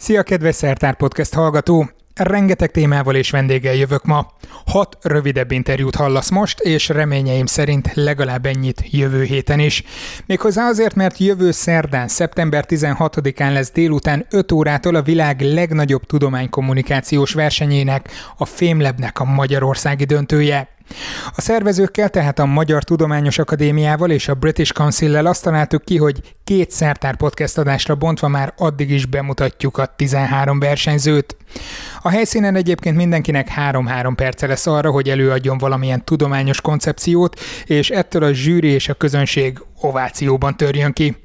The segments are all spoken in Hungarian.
Szia, kedves Szertár Podcast hallgató! Rengeteg témával és vendéggel jövök ma. Hat rövidebb interjút hallasz most, és reményeim szerint legalább ennyit jövő héten is. Méghozzá azért, mert jövő szerdán, szeptember 16-án lesz délután 5 órától a világ legnagyobb tudománykommunikációs versenyének, a Fémlebnek a magyarországi döntője. A szervezőkkel, tehát a Magyar Tudományos Akadémiával és a British Council-lel azt találtuk ki, hogy két szertár podcast adásra bontva már addig is bemutatjuk a 13 versenyzőt. A helyszínen egyébként mindenkinek 3-3 perce lesz arra, hogy előadjon valamilyen tudományos koncepciót, és ettől a zsűri és a közönség ovációban törjön ki.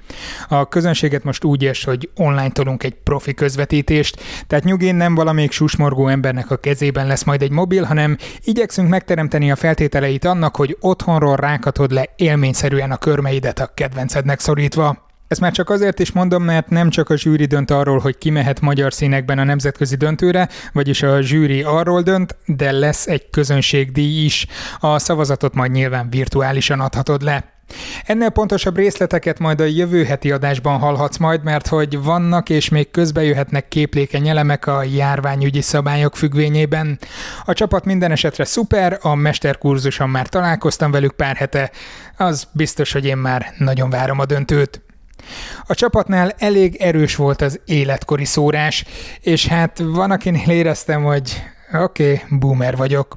A közönséget most úgy és, hogy online tolunk egy profi közvetítést, tehát nyugén nem valamelyik susmorgó embernek a kezében lesz majd egy mobil, hanem igyekszünk megteremteni a feltételeit annak, hogy otthonról rákatod le élményszerűen a körmeidet a kedvencednek szorítva. Ezt már csak azért is mondom, mert nem csak a zsűri dönt arról, hogy ki mehet magyar színekben a nemzetközi döntőre, vagyis a zsűri arról dönt, de lesz egy közönségdíj is. A szavazatot majd nyilván virtuálisan adhatod le. Ennél pontosabb részleteket majd a jövő heti adásban hallhatsz majd, mert hogy vannak és még közbejöhetnek képlékeny elemek a járványügyi szabályok függvényében. A csapat minden esetre szuper, a mesterkurzuson már találkoztam velük pár hete, az biztos, hogy én már nagyon várom a döntőt. A csapatnál elég erős volt az életkori szórás, és hát van, akinél éreztem, hogy oké, okay, boomer vagyok.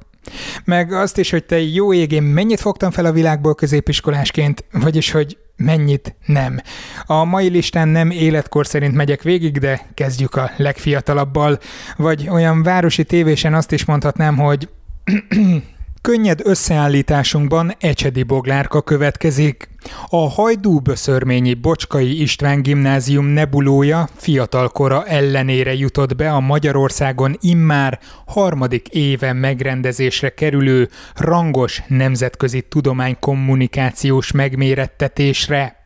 Meg azt is, hogy te jó égén mennyit fogtam fel a világból középiskolásként, vagyis hogy mennyit nem. A mai listán nem életkor szerint megyek végig, de kezdjük a legfiatalabbal. Vagy olyan városi tévésen azt is mondhatnám, hogy Könnyed összeállításunkban Ecsedi Boglárka következik. A Hajdú-Böszörményi Bocskai István Gimnázium nebulója fiatalkora ellenére jutott be a Magyarországon immár harmadik éve megrendezésre kerülő rangos nemzetközi tudománykommunikációs megmérettetésre.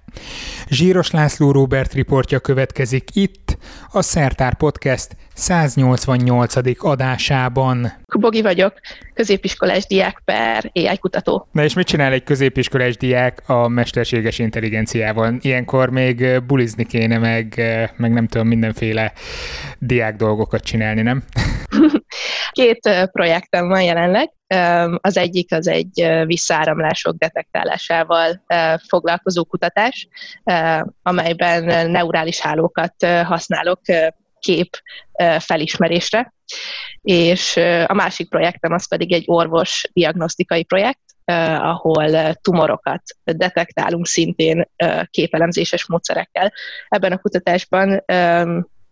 Zsíros László Robert riportja következik itt, a Szertár Podcast 188. adásában. Bogi vagyok, középiskolás diák per AI kutató. Na és mit csinál egy középiskolás diák a mesterséges intelligenciával? Ilyenkor még bulizni kéne, meg, meg nem tudom, mindenféle diák dolgokat csinálni, nem? Két projektem van jelenleg. Az egyik az egy visszáramlások detektálásával foglalkozó kutatás, amelyben neurális hálókat használok kép felismerésre, és a másik projektem az pedig egy orvos diagnosztikai projekt, ahol tumorokat detektálunk szintén képelemzéses módszerekkel. Ebben a kutatásban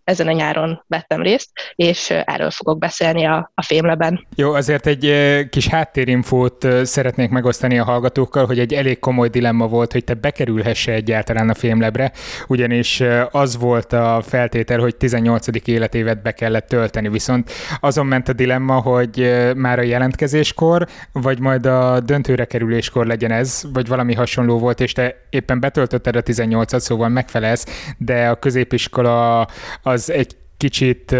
ezen a nyáron vettem részt, és erről fogok beszélni a, a fémleben. Jó, azért egy kis háttérinfót szeretnék megosztani a hallgatókkal, hogy egy elég komoly dilemma volt, hogy te bekerülhesse egyáltalán a fémlebre, ugyanis az volt a feltétel, hogy 18. életévet be kellett tölteni, viszont azon ment a dilemma, hogy már a jelentkezéskor, vagy majd a döntőre kerüléskor legyen ez, vagy valami hasonló volt, és te éppen betöltötted a 18-at, szóval megfelelsz, de a középiskola az az egy kicsit,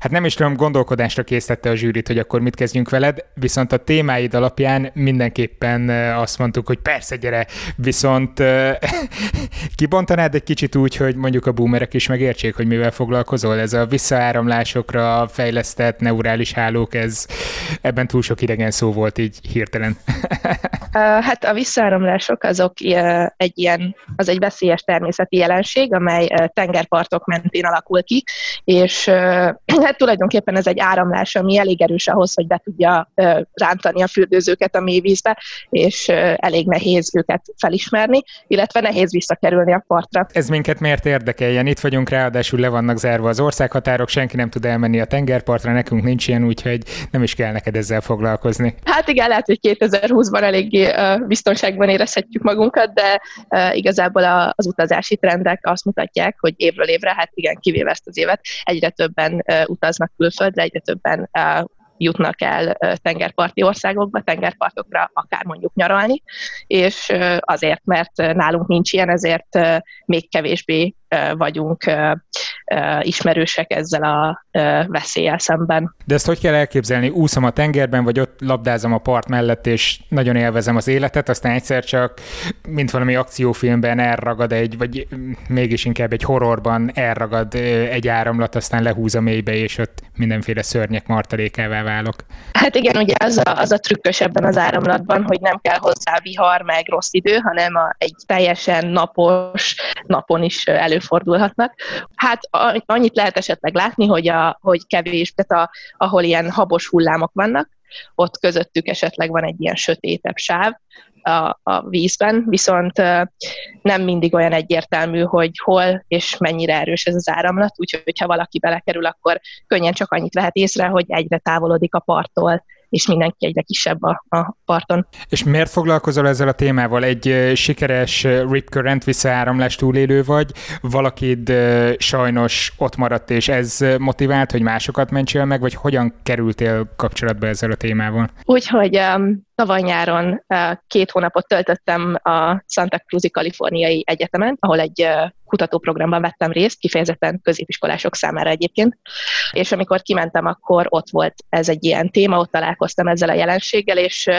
hát nem is tudom, gondolkodásra készítette a zsűrit, hogy akkor mit kezdjünk veled, viszont a témáid alapján mindenképpen azt mondtuk, hogy persze, gyere, viszont kibontanád egy kicsit úgy, hogy mondjuk a boomerek is megértsék, hogy mivel foglalkozol, ez a visszaáramlásokra fejlesztett neurális hálók, ez ebben túl sok idegen szó volt így hirtelen. hát a visszaáramlások azok egy ilyen, az egy veszélyes természeti jelenség, amely tengerpartok mentén alakul ki, és hát tulajdonképpen ez egy áramlás, ami elég erős ahhoz, hogy be tudja rántani a fürdőzőket a mélyvízbe, és elég nehéz őket felismerni, illetve nehéz visszakerülni a partra. Ez minket miért érdekeljen? Itt vagyunk, ráadásul le vannak zárva az országhatárok, senki nem tud elmenni a tengerpartra, nekünk nincs ilyen, úgyhogy nem is kell neked ezzel foglalkozni. Hát igen, lehet, hogy 2020-ban eléggé biztonságban érezhetjük magunkat, de igazából az utazási trendek azt mutatják, hogy évről évre, hát igen, kivéve ezt az évet, egyre többen utaznak külföldre, egyre többen jutnak el tengerparti országokba, tengerpartokra akár mondjuk nyaralni, és azért, mert nálunk nincs ilyen, ezért még kevésbé vagyunk ismerősek ezzel a veszélyel szemben. De ezt hogy kell elképzelni? Úszom a tengerben, vagy ott labdázom a part mellett, és nagyon élvezem az életet, aztán egyszer csak, mint valami akciófilmben elragad egy, vagy mégis inkább egy horrorban elragad egy áramlat, aztán lehúz a mélybe, és ott mindenféle szörnyek martalékává válok. Hát igen, ugye az a, az a trükkös ebben az áramlatban, hogy nem kell hozzá vihar, meg rossz idő, hanem a, egy teljesen napos napon is előfordulhatnak. Hát annyit lehet esetleg látni, hogy, a, hogy kevés, tehát a, ahol ilyen habos hullámok vannak, ott közöttük esetleg van egy ilyen sötétebb sáv a, a vízben, viszont nem mindig olyan egyértelmű, hogy hol és mennyire erős ez az áramlat, úgyhogy ha valaki belekerül, akkor könnyen csak annyit vehet észre, hogy egyre távolodik a parttól, és mindenki egyre kisebb a, a parton. És miért foglalkozol ezzel a témával? Egy sikeres rip current visszaáramlás túlélő vagy, valakid sajnos ott maradt, és ez motivált, hogy másokat mentsél meg, vagy hogyan kerültél kapcsolatba ezzel a témával? Úgyhogy um, tavaly nyáron két hónapot töltöttem a Santa Cruz Kaliforniai Egyetemen, ahol egy kutatóprogramban vettem részt, kifejezetten középiskolások számára egyébként, és amikor kimentem, akkor ott volt ez egy ilyen téma, ott találkoztam ezzel a jelenséggel, és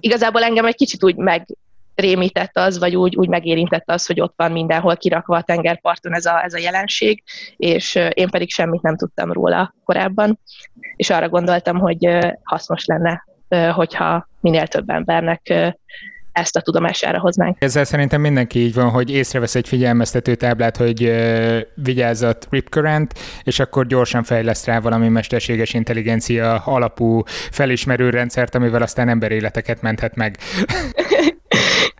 igazából engem egy kicsit úgy meg rémített az, vagy úgy, úgy megérintett az, hogy ott van mindenhol kirakva a tengerparton ez a, ez a jelenség, és én pedig semmit nem tudtam róla korábban, és arra gondoltam, hogy hasznos lenne, hogyha minél több embernek ezt a tudomására hoznánk. Ezzel szerintem mindenki így van, hogy észrevesz egy figyelmeztető táblát, hogy uh, vigyázzat rip current, és akkor gyorsan fejleszt rá valami mesterséges intelligencia alapú felismerő rendszert, amivel aztán emberéleteket menthet meg.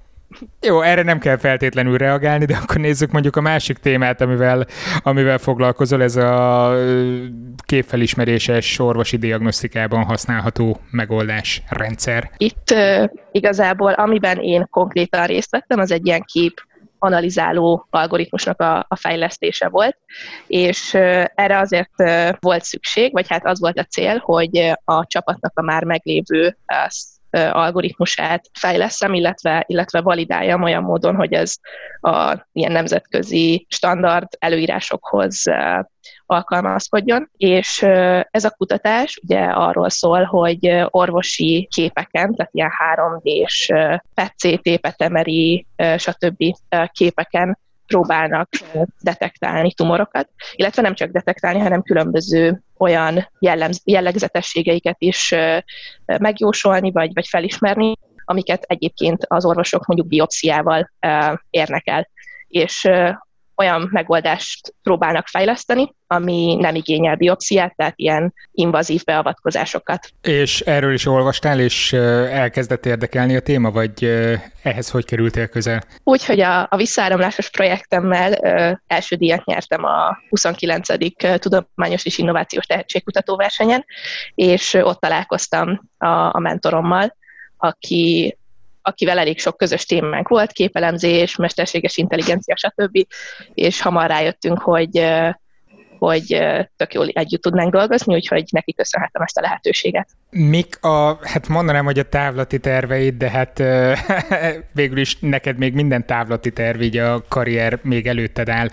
Jó, erre nem kell feltétlenül reagálni, de akkor nézzük mondjuk a másik témát, amivel, amivel foglalkozol, ez a képfelismeréses orvosi diagnosztikában használható megoldás rendszer. Itt igazából, amiben én konkrétan részt vettem, az egy ilyen kép analizáló algoritmusnak a, a fejlesztése volt, és erre azért volt szükség, vagy hát az volt a cél, hogy a csapatnak a már meglévő algoritmusát fejleszem, illetve, illetve validáljam olyan módon, hogy ez a ilyen nemzetközi standard előírásokhoz alkalmazkodjon, és ez a kutatás ugye arról szól, hogy orvosi képeken, tehát ilyen 3D-s PET-CT, petemeri, stb. képeken próbálnak detektálni tumorokat, illetve nem csak detektálni, hanem különböző olyan jellemz, jellegzetességeiket is megjósolni, vagy, vagy felismerni, amiket egyébként az orvosok mondjuk biopsziával érnek el. És olyan megoldást próbálnak fejleszteni, ami nem igényel biopsziát, tehát ilyen invazív beavatkozásokat. És erről is olvastál, és elkezdett érdekelni a téma, vagy ehhez hogy kerültél közel? Úgy, hogy a, a visszaáramlásos projektemmel ö, első díjat nyertem a 29. Tudományos és Innovációs Tehetségkutató versenyen, és ott találkoztam a, a mentorommal, aki akivel elég sok közös témánk volt, képelemzés, mesterséges intelligencia, stb. És hamar rájöttünk, hogy hogy tök jól együtt tudnánk dolgozni, úgyhogy neki köszönhetem ezt a lehetőséget. Mik a, hát mondanám, hogy a távlati terveid, de hát végül is neked még minden távlati terv, így a karrier még előtted áll.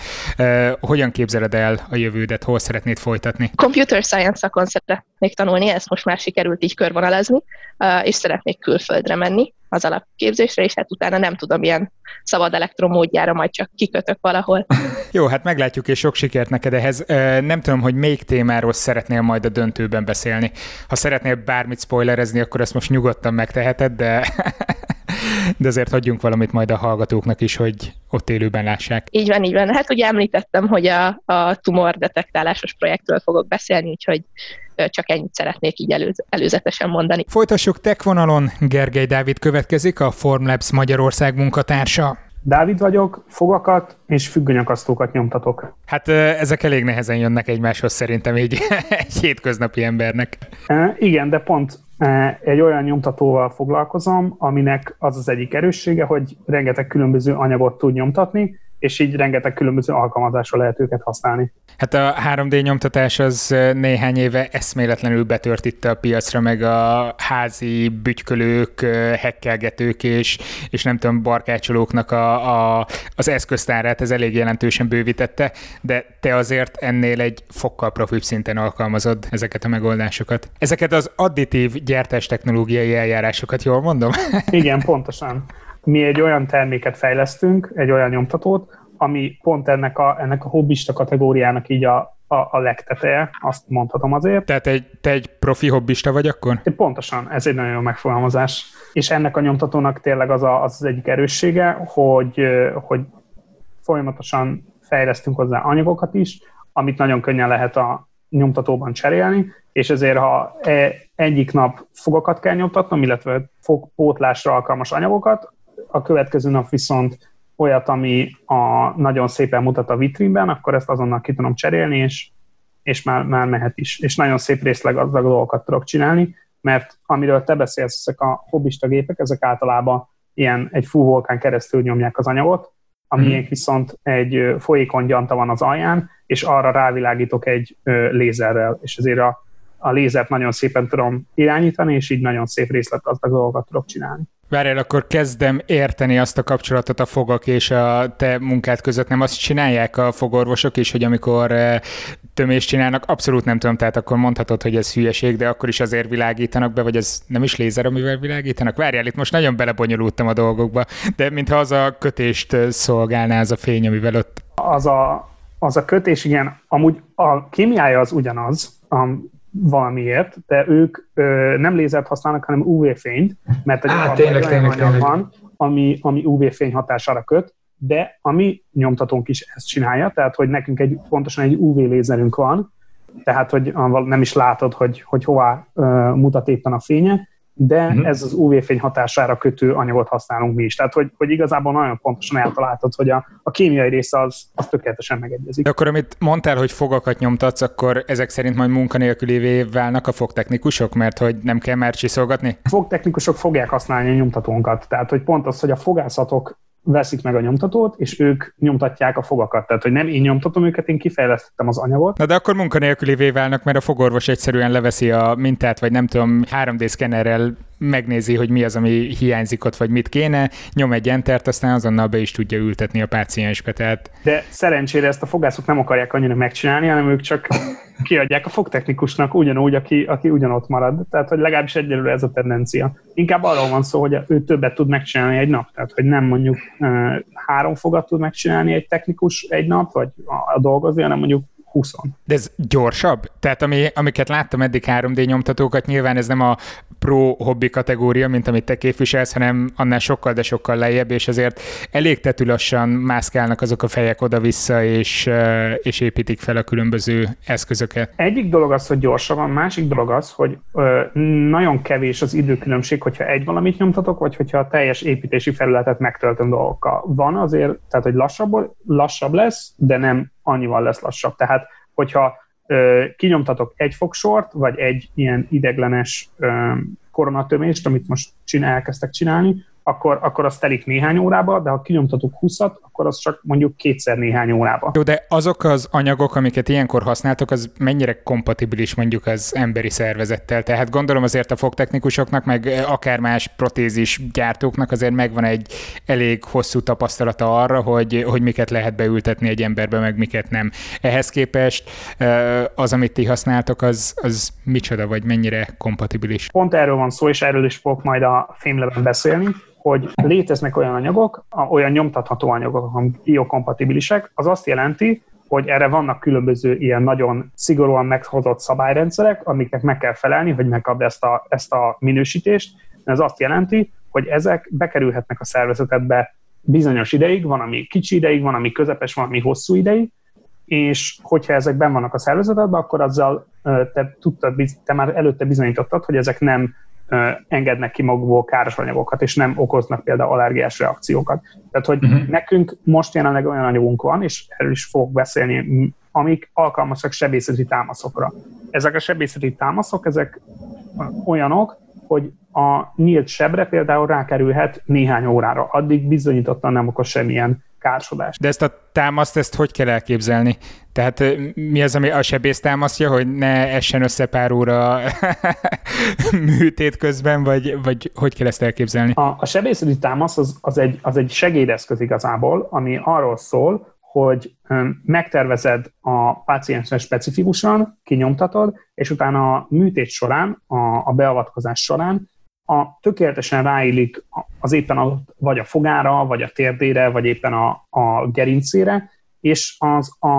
Hogyan képzeled el a jövődet, hol szeretnéd folytatni? Computer science szakon szeretnék tanulni, ezt most már sikerült így körvonalazni, és szeretnék külföldre menni az alapképzésre, és hát utána nem tudom, ilyen szabad elektromódjára majd csak kikötök valahol. Jó, hát meglátjuk, és sok sikert neked ehhez. Nem tudom, hogy még témáról szeretnél majd a döntőben beszélni. Ha szeretnél bármit spoilerezni, akkor ezt most nyugodtan megteheted, de de azért hagyjunk valamit majd a hallgatóknak is, hogy ott élőben lássák. Így van, így van. Hát ugye említettem, hogy a, a tumor detektálásos projektről fogok beszélni, úgyhogy csak ennyit szeretnék így előz, előzetesen mondani. Folytassuk tech vonalon. Gergely Dávid következik, a Formlabs Magyarország munkatársa. Dávid vagyok, fogakat és függönyakasztókat nyomtatok. Hát ezek elég nehezen jönnek egymáshoz szerintem így egy hétköznapi embernek. E, igen, de pont e, egy olyan nyomtatóval foglalkozom, aminek az az egyik erőssége, hogy rengeteg különböző anyagot tud nyomtatni, és így rengeteg különböző alkalmazásra lehet őket használni. Hát a 3D nyomtatás az néhány éve eszméletlenül betört itt a piacra, meg a házi bütykölők, hekkelgetők és, és nem tudom, barkácsolóknak a, a, az eszköztárát ez elég jelentősen bővítette, de te azért ennél egy fokkal profibb szinten alkalmazod ezeket a megoldásokat. Ezeket az additív gyártás technológiai eljárásokat, jól mondom? Igen, pontosan mi egy olyan terméket fejlesztünk, egy olyan nyomtatót, ami pont ennek a, ennek a hobbista kategóriának így a, a, a legteteje, azt mondhatom azért. Tehát egy, te egy profi hobbista vagy akkor? Pontosan, ez egy nagyon jó megfogalmazás. És ennek a nyomtatónak tényleg az a, az, az egyik erőssége, hogy, hogy folyamatosan fejlesztünk hozzá anyagokat is, amit nagyon könnyen lehet a nyomtatóban cserélni, és ezért ha e, egyik nap fogakat kell nyomtatnom, illetve fogpótlásra alkalmas anyagokat, a következő nap viszont olyat, ami a, nagyon szépen mutat a vitrínben, akkor ezt azonnal ki tudom cserélni, és, és már, már mehet is. És nagyon szép részleg a dolgokat tudok csinálni, mert amiről te beszélsz, ezek a hobbista gépek, ezek általában ilyen egy fúvókán keresztül nyomják az anyagot, ami mm. viszont egy folyékony gyanta van az alján, és arra rávilágítok egy lézerrel, és ezért a, a lézert nagyon szépen tudom irányítani, és így nagyon szép részletgazdag dolgokat tudok csinálni. Várjál, akkor kezdem érteni azt a kapcsolatot a fogak és a te munkát között. Nem azt csinálják a fogorvosok is, hogy amikor eh, tömést csinálnak, abszolút nem tudom, tehát akkor mondhatod, hogy ez hülyeség, de akkor is azért világítanak be, vagy ez nem is lézer, amivel világítanak? Várjál, itt most nagyon belebonyolultam a dolgokba, de mintha az a kötést eh, szolgálná az a fény, amivel ott... Az a, az a kötés, igen, amúgy a kémiája az ugyanaz, valamiért, de ők ö, nem lézert használnak, hanem UV-fényt, mert egy, Á, tényleg, tényleg, tényleg. van, ami, ami UV-fény hatására köt, de a mi nyomtatónk is ezt csinálja, tehát hogy nekünk egy pontosan egy UV lézerünk van, tehát hogy nem is látod, hogy, hogy hová uh, mutat éppen a fénye, de uh-huh. ez az UV-fény hatására kötő anyagot használunk mi is. Tehát, hogy, hogy igazából nagyon pontosan eltaláltad, hogy a, a kémiai része az, az tökéletesen megegyezik. De akkor, amit mondtál, hogy fogakat nyomtatsz, akkor ezek szerint majd munkanélkülévé válnak a fogtechnikusok, mert hogy nem kell már csiszolgatni? A fogtechnikusok fogják használni a nyomtatónkat. Tehát, hogy pont az, hogy a fogászatok veszik meg a nyomtatót, és ők nyomtatják a fogakat. Tehát, hogy nem én nyomtatom őket, én kifejlesztettem az anyagot. Na de akkor munkanélkülivé válnak, mert a fogorvos egyszerűen leveszi a mintát, vagy nem tudom, 3D szkennerrel megnézi, hogy mi az, ami hiányzik ott, vagy mit kéne, nyom egy entert, aztán azonnal be is tudja ültetni a páciensbe. Tehát... De szerencsére ezt a fogászok nem akarják annyira megcsinálni, hanem ők csak kiadják a fogtechnikusnak ugyanúgy, aki, aki ugyanott marad. Tehát, hogy legalábbis egyelőre ez a tendencia. Inkább arról van szó, hogy ő többet tud megcsinálni egy nap. Tehát, hogy nem mondjuk három fogat tud megcsinálni egy technikus egy nap, vagy a, a dolgozni, hanem mondjuk 20. De ez gyorsabb? Tehát ami, amiket láttam eddig 3D nyomtatókat, nyilván ez nem a pro hobbi kategória, mint amit te képviselsz, hanem annál sokkal, de sokkal lejjebb, és azért elég tetülassan mászkálnak azok a fejek oda-vissza, és, és építik fel a különböző eszközöket. Egyik dolog az, hogy gyorsabb, a másik dolog az, hogy ö, nagyon kevés az időkülönbség, hogyha egy valamit nyomtatok, vagy hogyha a teljes építési felületet megtöltöm dolgokkal. Van azért, tehát hogy lassabb, lassabb lesz, de nem annyival lesz lassabb. Tehát, hogyha ö, kinyomtatok egy fogsort, vagy egy ilyen ideglenes ö, koronatömést, amit most csinál, elkezdtek csinálni, akkor, akkor az telik néhány órába, de ha kinyomtatok 20-at, akkor az csak mondjuk kétszer néhány órába. Jó, de azok az anyagok, amiket ilyenkor használtok, az mennyire kompatibilis mondjuk az emberi szervezettel? Tehát gondolom azért a fogtechnikusoknak, meg akár más protézis gyártóknak azért megvan egy elég hosszú tapasztalata arra, hogy, hogy miket lehet beültetni egy emberbe, meg miket nem. Ehhez képest az, amit ti használtok, az, az micsoda, vagy mennyire kompatibilis? Pont erről van szó, és erről is fogok majd a fémleben beszélni hogy léteznek olyan anyagok, olyan nyomtatható anyagok, amik biokompatibilisek, az azt jelenti, hogy erre vannak különböző ilyen nagyon szigorúan meghozott szabályrendszerek, amiknek meg kell felelni, hogy megkapd ezt a, ezt a minősítést. Ez azt jelenti, hogy ezek bekerülhetnek a szervezetedbe bizonyos ideig, van, ami kicsi ideig, van, ami közepes, van, ami hosszú ideig, és hogyha ezek ben vannak a szervezetedben, akkor azzal te, tudtad, te már előtte bizonyítottad, hogy ezek nem engednek ki magukból káros anyagokat, és nem okoznak például allergiás reakciókat. Tehát, hogy uh-huh. nekünk most jelenleg olyan anyagunk van, és erről is fogok beszélni, amik alkalmasak sebészeti támaszokra. Ezek a sebészeti támaszok, ezek olyanok, hogy a nyílt sebre például rákerülhet néhány órára. Addig bizonyítottan nem okoz semmilyen kársodás. De ezt a támaszt, ezt hogy kell elképzelni? Tehát mi az, ami a sebész támasztja, hogy ne essen össze pár óra műtét közben, vagy, vagy hogy kell ezt elképzelni? A, a sebészeti támasz az, az, egy, az egy segédeszköz igazából, ami arról szól, hogy megtervezed a páciensen specifikusan, kinyomtatod, és utána a műtét során, a, a beavatkozás során a tökéletesen ráillik az éppen a, vagy a fogára, vagy a térdére, vagy éppen a, a gerincére, és az a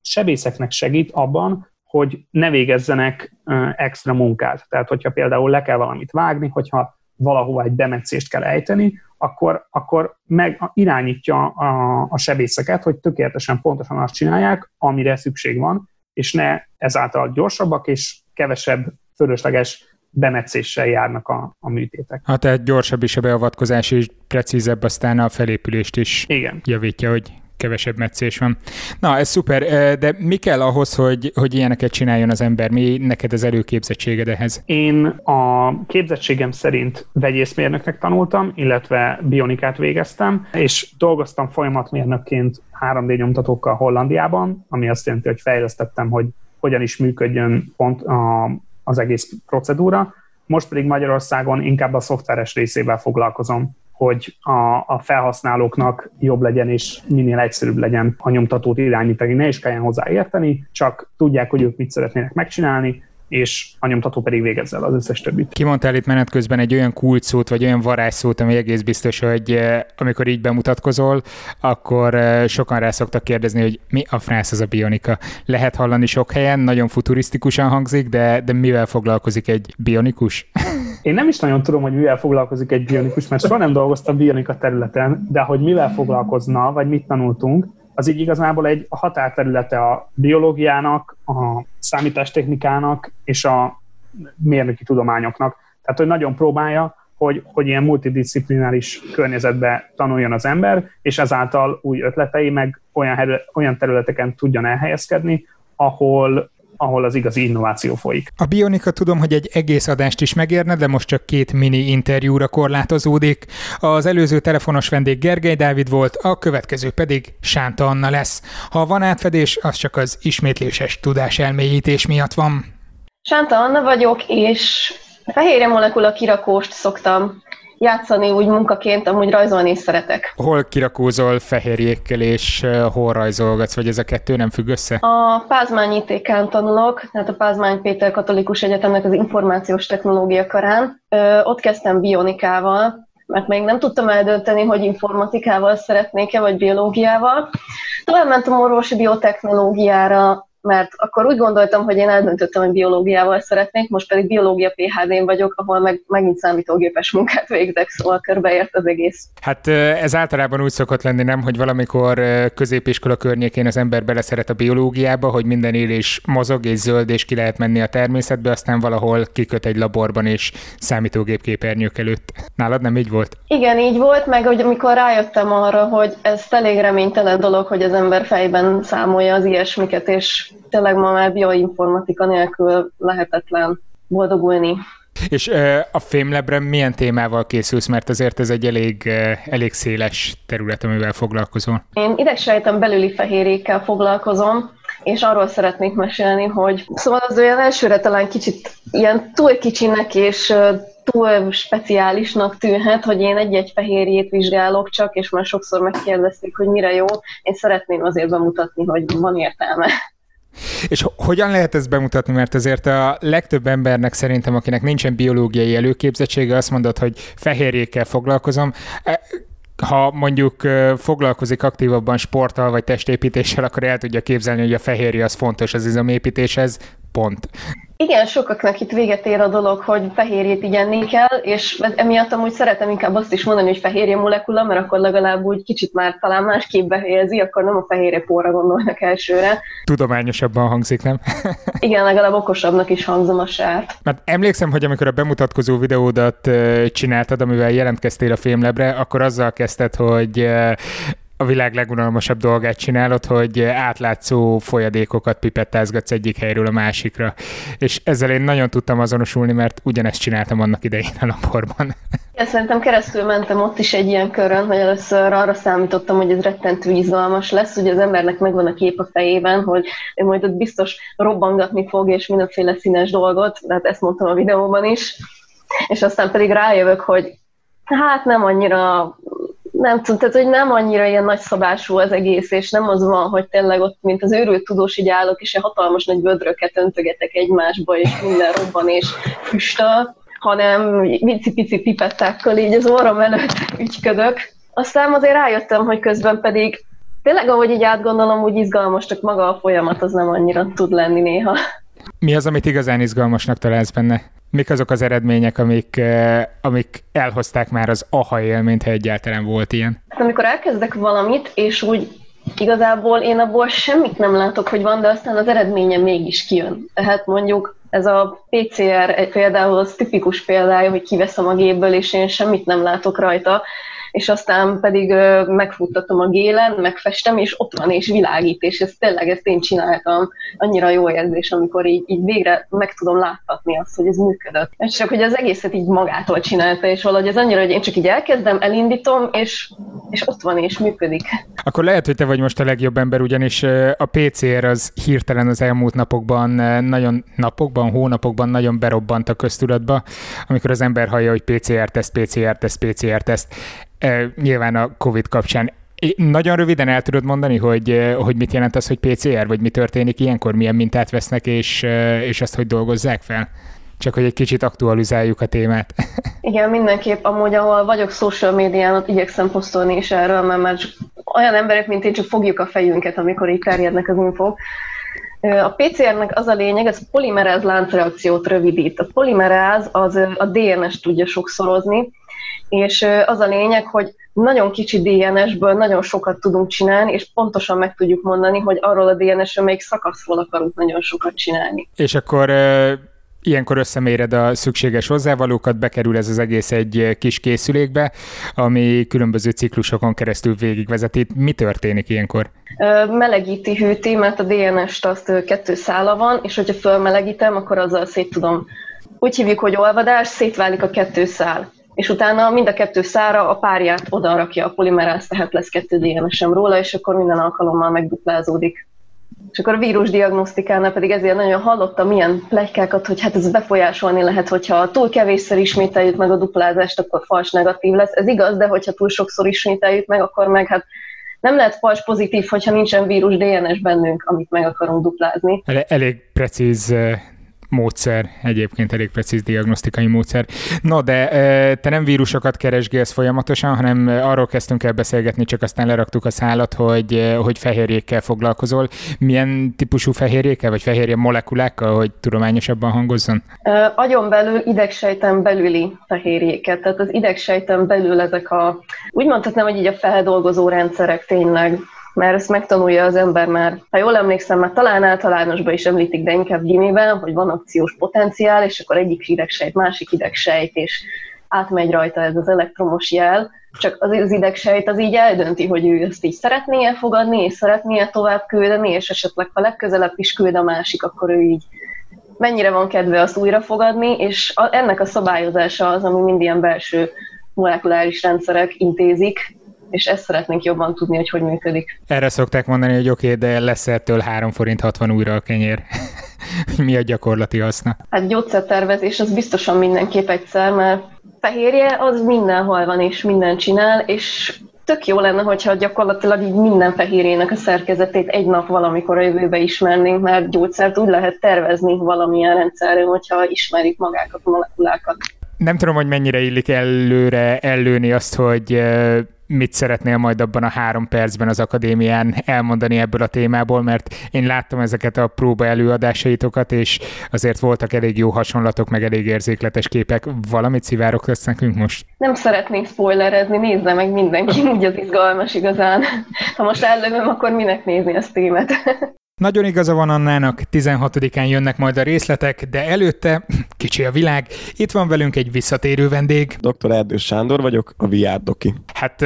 sebészeknek segít abban, hogy ne végezzenek extra munkát. Tehát, hogyha például le kell valamit vágni, hogyha valahova egy bemetszést kell ejteni, akkor, akkor meg irányítja a, a sebészeket, hogy tökéletesen pontosan azt csinálják, amire szükség van, és ne ezáltal gyorsabbak és kevesebb fölösleges bemetszéssel járnak a, a műtétek. Hát tehát gyorsabb is a beavatkozás, és precízebb aztán a felépülést is Igen. javítja, hogy kevesebb meccés van. Na, ez szuper, de mi kell ahhoz, hogy, hogy ilyeneket csináljon az ember? Mi neked az előképzettséged ehhez? Én a képzettségem szerint vegyészmérnöknek tanultam, illetve bionikát végeztem, és dolgoztam folyamatmérnökként 3D nyomtatókkal Hollandiában, ami azt jelenti, hogy fejlesztettem, hogy hogyan is működjön pont a, az egész procedúra. Most pedig Magyarországon inkább a szoftveres részével foglalkozom hogy a, a felhasználóknak jobb legyen és minél egyszerűbb legyen a nyomtatót irányítani, ne is kelljen hozzá érteni, csak tudják, hogy ők mit szeretnének megcsinálni, és a nyomtató pedig végezze el az összes többit. Kimondtál itt menet közben egy olyan kulcsszót, vagy olyan varázsszót, ami egész biztos, hogy eh, amikor így bemutatkozol, akkor eh, sokan rá szoktak kérdezni, hogy mi a frász az a bionika. Lehet hallani sok helyen, nagyon futurisztikusan hangzik, de, de mivel foglalkozik egy bionikus? Én nem is nagyon tudom, hogy mivel foglalkozik egy bionikus, mert soha nem dolgoztam bionika területen, de hogy mivel foglalkozna, vagy mit tanultunk, az így igazából egy határterülete a biológiának, a számítástechnikának és a mérnöki tudományoknak. Tehát, hogy nagyon próbálja, hogy, hogy ilyen multidisziplináris környezetbe tanuljon az ember, és ezáltal új ötletei meg olyan, olyan területeken tudjon elhelyezkedni, ahol ahol az igazi innováció folyik. A bionika tudom, hogy egy egész adást is megérne, de most csak két mini interjúra korlátozódik. Az előző telefonos vendég Gergely Dávid volt, a következő pedig Sánta Anna lesz. Ha van átfedés, az csak az ismétléses tudás elmélyítés miatt van. Sánta Anna vagyok, és fehérje molekula kirakóst szoktam játszani úgy munkaként, amúgy rajzolni is szeretek. Hol kirakózol fehérjékkel, és hol rajzolgatsz, vagy ez a kettő nem függ össze? A Pázmány ITK-n tanulok, tehát a Pázmány Péter Katolikus Egyetemnek az információs technológia karán. Ö, ott kezdtem bionikával, mert még nem tudtam eldönteni, hogy informatikával szeretnék-e, vagy biológiával. Tovább mentem orvosi biotechnológiára, mert akkor úgy gondoltam, hogy én eldöntöttem, hogy biológiával szeretnék, most pedig biológia PHD-n vagyok, ahol meg, megint számítógépes munkát végzek, szóval körbeért az egész. Hát ez általában úgy szokott lenni, nem, hogy valamikor középiskola környékén az ember beleszeret a biológiába, hogy minden élés mozog és zöld, és ki lehet menni a természetbe, aztán valahol kiköt egy laborban és számítógép képernyők előtt. Nálad nem így volt? Igen, így volt, meg hogy amikor rájöttem arra, hogy ez elég reménytelen dolog, hogy az ember fejben számolja az ilyesmiket, és tényleg ma már bioinformatika nélkül lehetetlen boldogulni. És a Fémlebre milyen témával készülsz, mert azért ez egy elég, elég széles terület, amivel foglalkozol. Én idegsejtem belüli fehérjékkel foglalkozom, és arról szeretnék mesélni, hogy szóval az olyan elsőre talán kicsit ilyen túl kicsinek és túl speciálisnak tűnhet, hogy én egy-egy fehérjét vizsgálok csak, és már sokszor megkérdezték, hogy mire jó. Én szeretném azért bemutatni, hogy van értelme. És hogyan lehet ezt bemutatni? Mert azért a legtöbb embernek szerintem, akinek nincsen biológiai előképzettsége, azt mondod, hogy fehérjékkel foglalkozom. E, ha mondjuk foglalkozik aktívabban sporttal vagy testépítéssel, akkor el tudja képzelni, hogy a fehérje az fontos az izomépítéshez, pont. Igen, sokaknak itt véget ér a dolog, hogy fehérjét igyenni kell, és emiatt amúgy szeretem inkább azt is mondani, hogy fehérje molekula, mert akkor legalább úgy kicsit már talán másképp helyezi, akkor nem a fehérje porra gondolnak elsőre. Tudományosabban hangzik, nem? Igen, legalább okosabbnak is hangzom a sárt. Mert emlékszem, hogy amikor a bemutatkozó videódat csináltad, amivel jelentkeztél a Fémlebre, akkor azzal kezdted, hogy a világ legunalmasabb dolgát csinálod, hogy átlátszó folyadékokat pipettázgatsz egyik helyről a másikra. És ezzel én nagyon tudtam azonosulni, mert ugyanezt csináltam annak idején a laborban. Ja, szerintem keresztül mentem ott is egy ilyen körön, hogy először arra számítottam, hogy ez rettentő izgalmas lesz, ugye az embernek megvan a kép a fejében, hogy ő majd ott biztos robbangatni fog, és mindenféle színes dolgot, tehát ezt mondtam a videóban is, és aztán pedig rájövök, hogy hát nem annyira nem tudom, tehát hogy nem annyira ilyen nagyszabású az egész, és nem az van, hogy tényleg ott, mint az őrült tudós, így állok, és egy hatalmas nagy vödröket öntögetek egymásba, és minden robban és füstöl, hanem pici-pici pipettákkal így az orrom előtt ügyködök. Aztán azért rájöttem, hogy közben pedig tényleg, ahogy így átgondolom, úgy izgalmas, csak maga a folyamat az nem annyira tud lenni néha. Mi az, amit igazán izgalmasnak találsz benne? Mik azok az eredmények, amik, eh, amik elhozták már az aha élményt, ha egyáltalán volt ilyen? Amikor elkezdek valamit, és úgy igazából én abból semmit nem látok, hogy van, de aztán az eredménye mégis kijön. Tehát mondjuk ez a PCR például az tipikus példája, hogy kiveszem a gépből, és én semmit nem látok rajta, és aztán pedig megfuttatom a gélen, megfestem, és ott van, és világít, és ez tényleg ezt én csináltam. Annyira jó érzés, amikor így, így végre meg tudom láthatni azt, hogy ez működött. És csak, hogy az egészet így magától csinálta, és valahogy ez annyira, hogy én csak így elkezdem, elindítom, és, és ott van, és működik. Akkor lehet, hogy te vagy most a legjobb ember, ugyanis a PCR az hirtelen az elmúlt napokban, nagyon napokban, hónapokban nagyon berobbant a köztudatba, amikor az ember hallja, hogy PCR-teszt, PCR-teszt, PCR-teszt nyilván a COVID kapcsán. Nagyon röviden el tudod mondani, hogy, hogy mit jelent az, hogy PCR, vagy mi történik ilyenkor, milyen mintát vesznek, és, és azt, hogy dolgozzák fel? Csak hogy egy kicsit aktualizáljuk a témát. Igen, mindenképp. Amúgy, ahol vagyok social médián, ott igyekszem posztolni is erről, mert már olyan emberek, mint én, csak fogjuk a fejünket, amikor így terjednek az infók. A PCR-nek az a lényeg, ez polimeráz láncreakciót rövidít. A polimeráz az a DNS tudja sokszorozni, és az a lényeg, hogy nagyon kicsi DNS-ből nagyon sokat tudunk csinálni, és pontosan meg tudjuk mondani, hogy arról a DNS-ről melyik szakaszról akarunk nagyon sokat csinálni. És akkor ilyenkor összeméred a szükséges hozzávalókat, bekerül ez az egész egy kis készülékbe, ami különböző ciklusokon keresztül végigvezeti. Mi történik ilyenkor? Melegíti, hűti, mert a DNS-t azt kettő szála van, és hogyha fölmelegítem, akkor azzal szét tudom. Úgy hívjuk, hogy olvadás, szétválik a kettő szál és utána mind a kettő szára a párját oda rakja a polimeráz, tehát lesz kettő DNS-em róla, és akkor minden alkalommal megduplázódik. És akkor a vírusdiagnosztikánál pedig ezért nagyon hallottam milyen plegykákat, hogy hát ez befolyásolni lehet, hogyha túl kevésszer ismételjük meg a duplázást, akkor fals negatív lesz. Ez igaz, de hogyha túl sokszor ismételjük meg, akkor meg hát nem lehet fals pozitív, hogyha nincsen vírus DNS bennünk, amit meg akarunk duplázni. Elég precíz módszer, egyébként elég precíz diagnosztikai módszer. No, de te nem vírusokat keresgélsz folyamatosan, hanem arról kezdtünk el beszélgetni, csak aztán leraktuk a szállat, hogy, hogy fehérjékkel foglalkozol. Milyen típusú fehérjékkel, vagy fehérje molekulákkal, hogy tudományosabban hangozzon? Agyon belül idegsejten belüli fehérjéket, tehát az idegsejten belül ezek a, úgy mondhatnám, hogy így a feldolgozó rendszerek tényleg mert ezt megtanulja az ember már, ha jól emlékszem, már talán általánosban is említik, de inkább gimiben, hogy van akciós potenciál, és akkor egyik idegsejt, másik idegsejt, és átmegy rajta ez az elektromos jel, csak az, az idegsejt az így eldönti, hogy ő ezt így szeretné elfogadni, és szeretné tovább küldeni, és esetleg ha legközelebb is küld a másik, akkor ő így mennyire van kedve azt újra fogadni, és ennek a szabályozása az, ami mind ilyen belső molekuláris rendszerek intézik, és ezt szeretnénk jobban tudni, hogy hogy működik. Erre szokták mondani, hogy oké, okay, de lesz ettől 3 forint 60 újra a kenyér. Mi a gyakorlati haszna? Hát gyógyszertervezés az biztosan mindenképp egyszer, mert fehérje az mindenhol van és minden csinál, és tök jó lenne, hogyha gyakorlatilag így minden fehérjének a szerkezetét egy nap valamikor a jövőbe ismernénk, mert gyógyszert úgy lehet tervezni valamilyen rendszerre, hogyha ismerik magákat a molekulákat. Nem tudom, hogy mennyire illik előre ellőni azt, hogy mit szeretnél majd abban a három percben az akadémián elmondani ebből a témából, mert én láttam ezeket a próba előadásaitokat, és azért voltak elég jó hasonlatok, meg elég érzékletes képek. Valamit szivárok lesz nekünk most? Nem szeretnék spoilerezni, nézze meg mindenki, úgy az izgalmas igazán. Ha most ellövöm, akkor minek nézni a streamet? Nagyon igaza van Annának, 16-án jönnek majd a részletek, de előtte, kicsi a világ, itt van velünk egy visszatérő vendég. Dr. Erdős Sándor vagyok, a VR Doki. Hát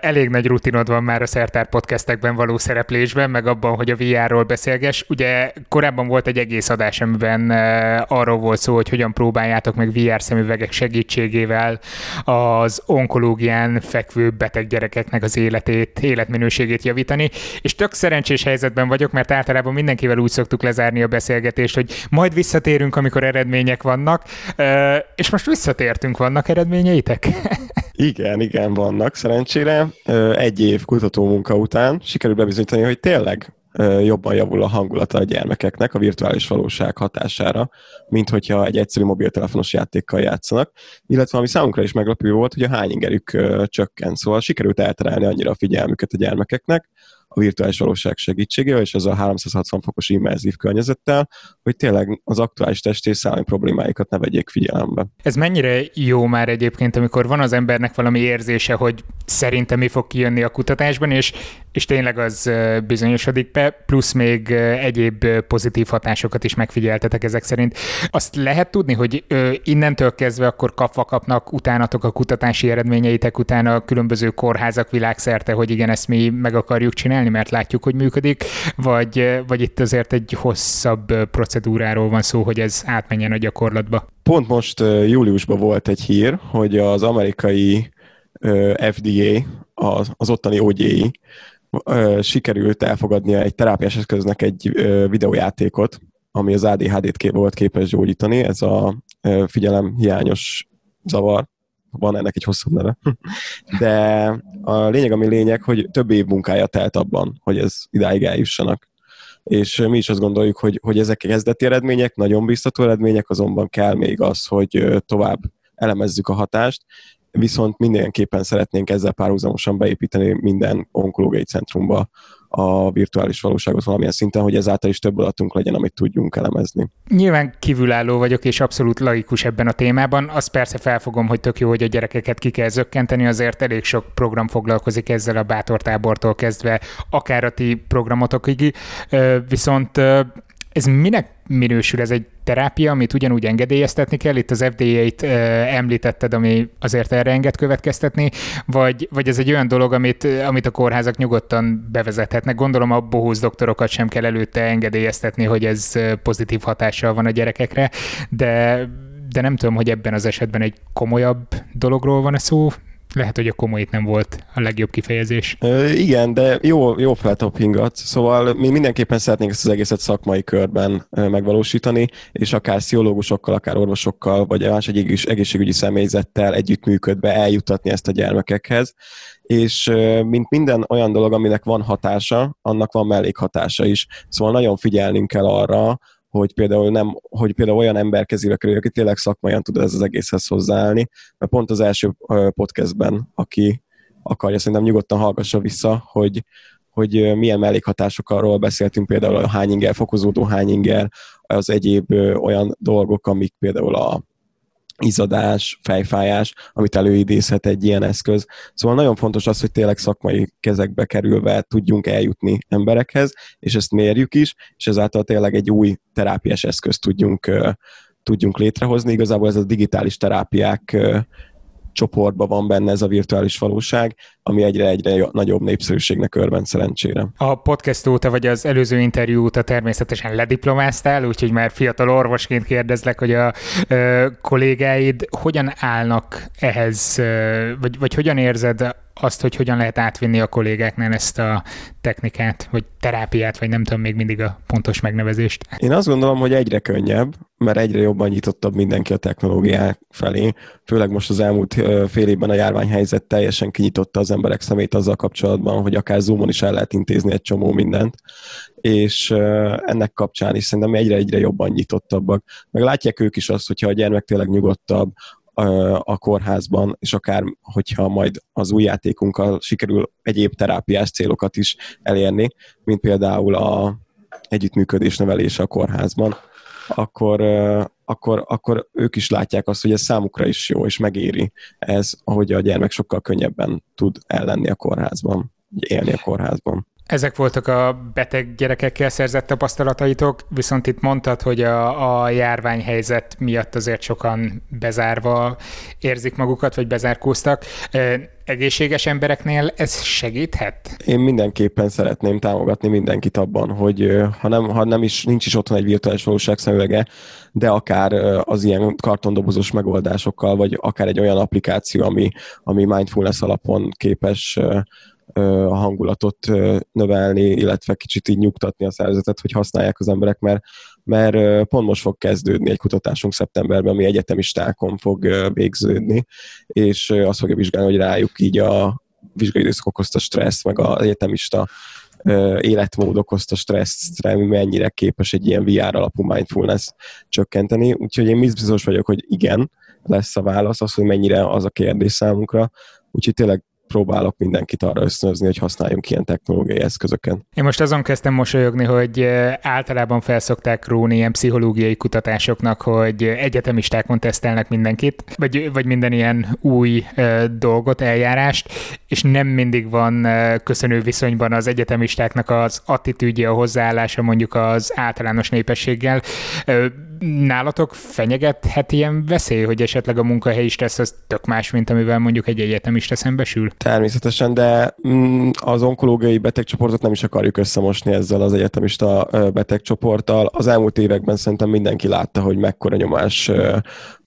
elég nagy rutinod van már a Szertár podcastekben való szereplésben, meg abban, hogy a VR-ról beszélges. Ugye korábban volt egy egész adás, amiben arról volt szó, hogy hogyan próbáljátok meg VR szemüvegek segítségével az onkológián fekvő beteg gyerekeknek az életét, életminőségét javítani, és tök szerencsés helyzetben vagyok, mert általában mindenkivel úgy szoktuk lezárni a beszélgetést, hogy majd visszatérünk, amikor eredmények vannak, és most visszatértünk, vannak eredményeitek? Igen, igen, vannak szerencsére. Egy év munka után sikerült bebizonyítani, hogy tényleg jobban javul a hangulata a gyermekeknek a virtuális valóság hatására, mint hogyha egy egyszerű mobiltelefonos játékkal játszanak, illetve ami számunkra is meglepő volt, hogy a hányingerük csökkent, szóval sikerült elterelni annyira a figyelmüket a gyermekeknek, a virtuális valóság segítségével, és az a 360 fokos immerzív környezettel, hogy tényleg az aktuális test és szellemi problémáikat ne vegyék figyelembe. Ez mennyire jó már egyébként, amikor van az embernek valami érzése, hogy szerintem mi fog kijönni a kutatásban, és, és tényleg az bizonyosodik be, plusz még egyéb pozitív hatásokat is megfigyeltetek ezek szerint. Azt lehet tudni, hogy innentől kezdve akkor kapva kapnak utánatok a kutatási eredményeitek utána a különböző kórházak világszerte, hogy igen, ezt mi meg akarjuk csinálni, mert látjuk, hogy működik, vagy, vagy itt azért egy hosszabb procedúráról van szó, hogy ez átmenjen a gyakorlatba? Pont most júliusban volt egy hír, hogy az amerikai FDA, az, az ottani OGI sikerült elfogadnia egy terápiás eszköznek egy videójátékot, ami az ADHD-t volt képes gyógyítani, ez a figyelem hiányos zavar, van ennek egy hosszabb neve. De a lényeg, ami lényeg, hogy több év munkája telt abban, hogy ez idáig eljussanak. És mi is azt gondoljuk, hogy, hogy ezek kezdeti eredmények, nagyon biztató eredmények, azonban kell még az, hogy tovább elemezzük a hatást, viszont mindenképpen szeretnénk ezzel párhuzamosan beépíteni minden onkológiai centrumba a virtuális valóságot valamilyen szinten, hogy ezáltal is több adatunk legyen, amit tudjunk elemezni. Nyilván kívülálló vagyok, és abszolút laikus ebben a témában. Azt persze felfogom, hogy tök jó, hogy a gyerekeket ki kell zökkenteni, azért elég sok program foglalkozik ezzel a bátortábortól kezdve, akár a ti programotokig. Viszont ez minek minősül? Ez egy terápia, amit ugyanúgy engedélyeztetni kell? Itt az FDA-t említetted, ami azért erre enged következtetni, vagy, vagy ez egy olyan dolog, amit, amit a kórházak nyugodtan bevezethetnek? Gondolom a bohóz doktorokat sem kell előtte engedélyeztetni, hogy ez pozitív hatással van a gyerekekre, de de nem tudom, hogy ebben az esetben egy komolyabb dologról van-e szó, lehet, hogy a komoly nem volt a legjobb kifejezés. Ö, igen, de jó, jó feltoppingat. Szóval mi mindenképpen szeretnénk ezt az egészet szakmai körben megvalósítani, és akár sziológusokkal, akár orvosokkal, vagy más egy egészségügyi személyzettel együttműködve eljutatni ezt a gyermekekhez. És mint minden olyan dolog, aminek van hatása, annak van mellékhatása is. Szóval nagyon figyelnünk kell arra, hogy például, nem, hogy például olyan ember kezébe kerül, aki tényleg szakmaian tud ez az egészhez hozzáállni, mert pont az első podcastben, aki akarja, szerintem nyugodtan hallgassa vissza, hogy, hogy milyen mellékhatásokról beszéltünk, például a hányinger, fokozódó hányinger, az egyéb olyan dolgok, amik például a izadás, fejfájás, amit előidézhet egy ilyen eszköz. Szóval nagyon fontos az, hogy tényleg szakmai kezekbe kerülve tudjunk eljutni emberekhez, és ezt mérjük is, és ezáltal tényleg egy új terápiás eszközt tudjunk, tudjunk létrehozni. Igazából ez a digitális terápiák csoportban van benne ez a virtuális valóság, ami egyre-egyre nagyobb népszerűségnek örvend szerencsére. A podcast óta, vagy az előző interjú óta természetesen lediplomáztál, úgyhogy már fiatal orvosként kérdezlek, hogy a ö, kollégáid hogyan állnak ehhez, ö, vagy, vagy hogyan érzed azt, hogy hogyan lehet átvinni a kollégáknál ezt a technikát, vagy terápiát, vagy nem tudom még mindig a pontos megnevezést. Én azt gondolom, hogy egyre könnyebb, mert egyre jobban nyitottabb mindenki a technológiák felé. Főleg most az elmúlt fél évben a járványhelyzet teljesen kinyitotta az emberek szemét azzal kapcsolatban, hogy akár Zoomon is el lehet intézni egy csomó mindent és ennek kapcsán is szerintem egyre-egyre jobban nyitottabbak. Meg látják ők is azt, hogyha a gyermek tényleg nyugodtabb, a kórházban, és akár hogyha majd az új játékunkkal sikerül egyéb terápiás célokat is elérni, mint például a együttműködés nevelése a kórházban, akkor, akkor, akkor ők is látják azt, hogy ez számukra is jó, és megéri ez, ahogy a gyermek sokkal könnyebben tud ellenni a kórházban, élni a kórházban. Ezek voltak a beteg gyerekekkel szerzett tapasztalataitok, viszont itt mondtad, hogy a, a járványhelyzet miatt azért sokan bezárva érzik magukat, vagy bezárkóztak. Egészséges embereknél ez segíthet? Én mindenképpen szeretném támogatni mindenkit abban, hogy ha nem, ha nem is, nincs is otthon egy virtuális valóság szemüvege, de akár az ilyen kartondobozos megoldásokkal, vagy akár egy olyan applikáció, ami, ami mindfulness alapon képes a hangulatot növelni, illetve kicsit így nyugtatni a szervezetet, hogy használják az emberek, mert, mert pont most fog kezdődni egy kutatásunk szeptemberben, ami egyetemistákon fog végződni, és azt fogja vizsgálni, hogy rájuk így a vizsgai időszak okozta stressz, meg az egyetemista életmód okozta stresszre, mennyire képes egy ilyen VR alapú mindfulness csökkenteni. Úgyhogy én biztos vagyok, hogy igen, lesz a válasz, az, hogy mennyire az a kérdés számunkra. Úgyhogy tényleg próbálok mindenkit arra ösztönözni, hogy használjunk ilyen technológiai eszközöken. Én most azon kezdtem mosolyogni, hogy általában felszokták róni ilyen pszichológiai kutatásoknak, hogy egyetemistákon tesztelnek mindenkit, vagy, vagy minden ilyen új dolgot, eljárást, és nem mindig van köszönő viszonyban az egyetemistáknak az attitűdje, a hozzáállása mondjuk az általános népességgel nálatok fenyegethet ilyen veszély, hogy esetleg a munkahelyi stressz az tök más, mint amivel mondjuk egy egyetemista szembesül? Természetesen, de mm, az onkológiai betegcsoportot nem is akarjuk összemosni ezzel az egyetemista betegcsoporttal. Az elmúlt években szerintem mindenki látta, hogy mekkora nyomás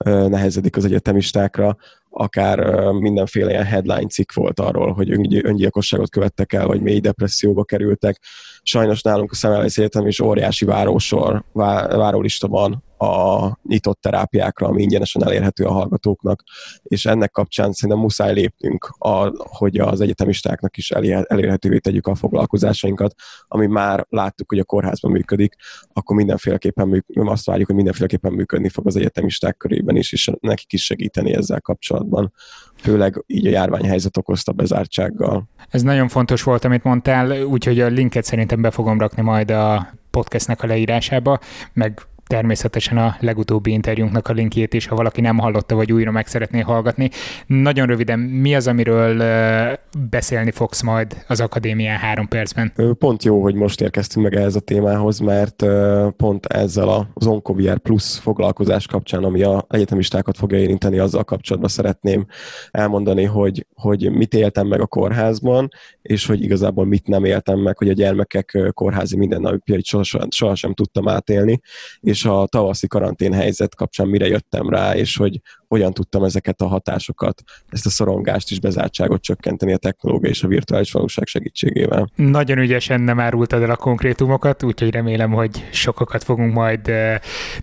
nehezedik az egyetemistákra akár mindenféle ilyen headline cikk volt arról, hogy öngyilkosságot követtek el, vagy mély depresszióba kerültek. Sajnos nálunk a Szemelweis Egyetem is óriási várósor, várólista van a nyitott terápiákra, ami ingyenesen elérhető a hallgatóknak, és ennek kapcsán szerintem muszáj lépnünk, a, hogy az egyetemistáknak is elérhetővé tegyük a foglalkozásainkat, ami már láttuk, hogy a kórházban működik, akkor mindenféleképpen műk, azt várjuk, hogy mindenféleképpen működni fog az egyetemisták körében is, és nekik is segíteni ezzel kapcsolatban, főleg így a járványhelyzet okozta bezártsággal. Ez nagyon fontos volt, amit mondtál, úgyhogy a linket szerintem be fogom rakni majd a podcastnek a leírásába, meg természetesen a legutóbbi interjúnknak a linkjét is, ha valaki nem hallotta, vagy újra meg szeretné hallgatni. Nagyon röviden, mi az, amiről beszélni fogsz majd az akadémián három percben? Pont jó, hogy most érkeztünk meg ehhez a témához, mert pont ezzel az Oncovier Plus foglalkozás kapcsán, ami a egyetemistákat fogja érinteni, azzal kapcsolatban szeretném elmondani, hogy, hogy mit éltem meg a kórházban, és hogy igazából mit nem éltem meg, hogy a gyermekek kórházi mindennapjait sohasem, sohasem tudtam átélni, és és a tavaszi karantén helyzet kapcsán mire jöttem rá, és hogy hogyan tudtam ezeket a hatásokat, ezt a szorongást és bezártságot csökkenteni a technológia és a virtuális valóság segítségével. Nagyon ügyesen nem árultad el a konkrétumokat, úgyhogy remélem, hogy sokakat fogunk majd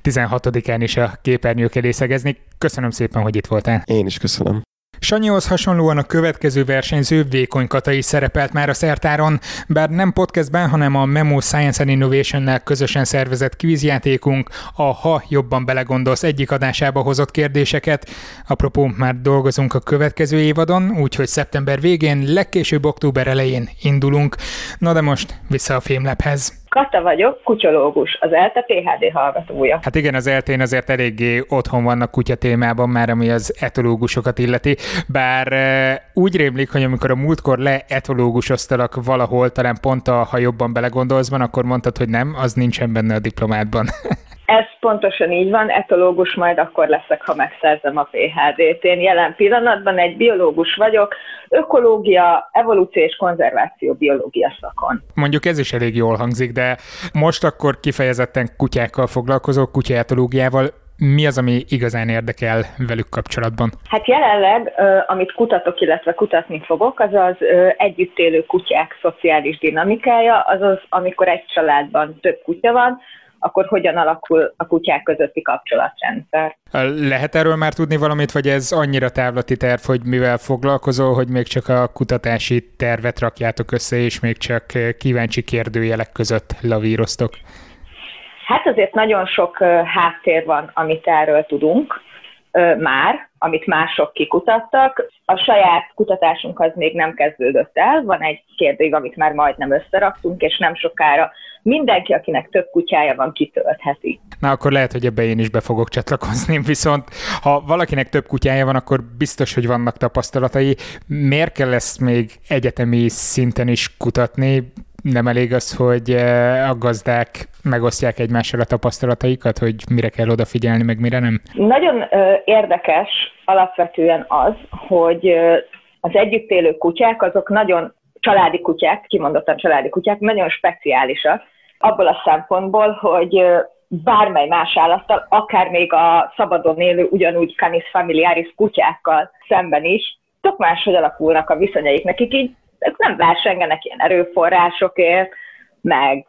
16-án is a képernyők elé szegezni. Köszönöm szépen, hogy itt voltál. Én is köszönöm. Sanyihoz hasonlóan a következő versenyző Vékony Kata is szerepelt már a szertáron, bár nem podcastben, hanem a Memo Science and Innovation-nel közösen szervezett kvízjátékunk a Ha jobban belegondolsz egyik adásába hozott kérdéseket. Apropó, már dolgozunk a következő évadon, úgyhogy szeptember végén, legkésőbb október elején indulunk. Na de most vissza a fémlephez. Kata vagyok, kutyológus, az ELTE PHD hallgatója. Hát igen, az ELTE-n azért eléggé otthon vannak kutya témában már, ami az etológusokat illeti, bár úgy rémlik, hogy amikor a múltkor le etológusoztalak valahol, talán pont a, ha jobban belegondolsz van, akkor mondtad, hogy nem, az nincsen benne a diplomádban. Ez pontosan így van, etológus majd akkor leszek, ha megszerzem a PHD-t. Én jelen pillanatban egy biológus vagyok, ökológia, evolúció és konzerváció biológia szakon. Mondjuk ez is elég jól hangzik, de most akkor kifejezetten kutyákkal foglalkozok, kutyátológiával. Mi az, ami igazán érdekel velük kapcsolatban? Hát jelenleg, amit kutatok, illetve kutatni fogok, az az együtt élő kutyák szociális dinamikája, azaz amikor egy családban több kutya van, akkor hogyan alakul a kutyák közötti kapcsolatrendszer. Lehet erről már tudni valamit, vagy ez annyira távlati terv, hogy mivel foglalkozol, hogy még csak a kutatási tervet rakjátok össze, és még csak kíváncsi kérdőjelek között lavíroztok? Hát azért nagyon sok háttér van, amit erről tudunk már, amit mások kikutattak. A saját kutatásunk az még nem kezdődött el, van egy kérdés, amit már majdnem összeraktunk, és nem sokára mindenki, akinek több kutyája van, kitöltheti. Na akkor lehet, hogy ebbe én is be fogok csatlakozni, viszont ha valakinek több kutyája van, akkor biztos, hogy vannak tapasztalatai. Miért kell ezt még egyetemi szinten is kutatni? nem elég az, hogy a gazdák megosztják egymással a tapasztalataikat, hogy mire kell odafigyelni, meg mire nem? Nagyon érdekes alapvetően az, hogy az együtt élő kutyák, azok nagyon családi kutyák, kimondottan családi kutyák, nagyon speciálisak, abból a szempontból, hogy bármely más állattal, akár még a szabadon élő ugyanúgy canis familiaris kutyákkal szemben is, tök máshogy alakulnak a viszonyaik nekik, így ők nem versengenek ilyen erőforrásokért, meg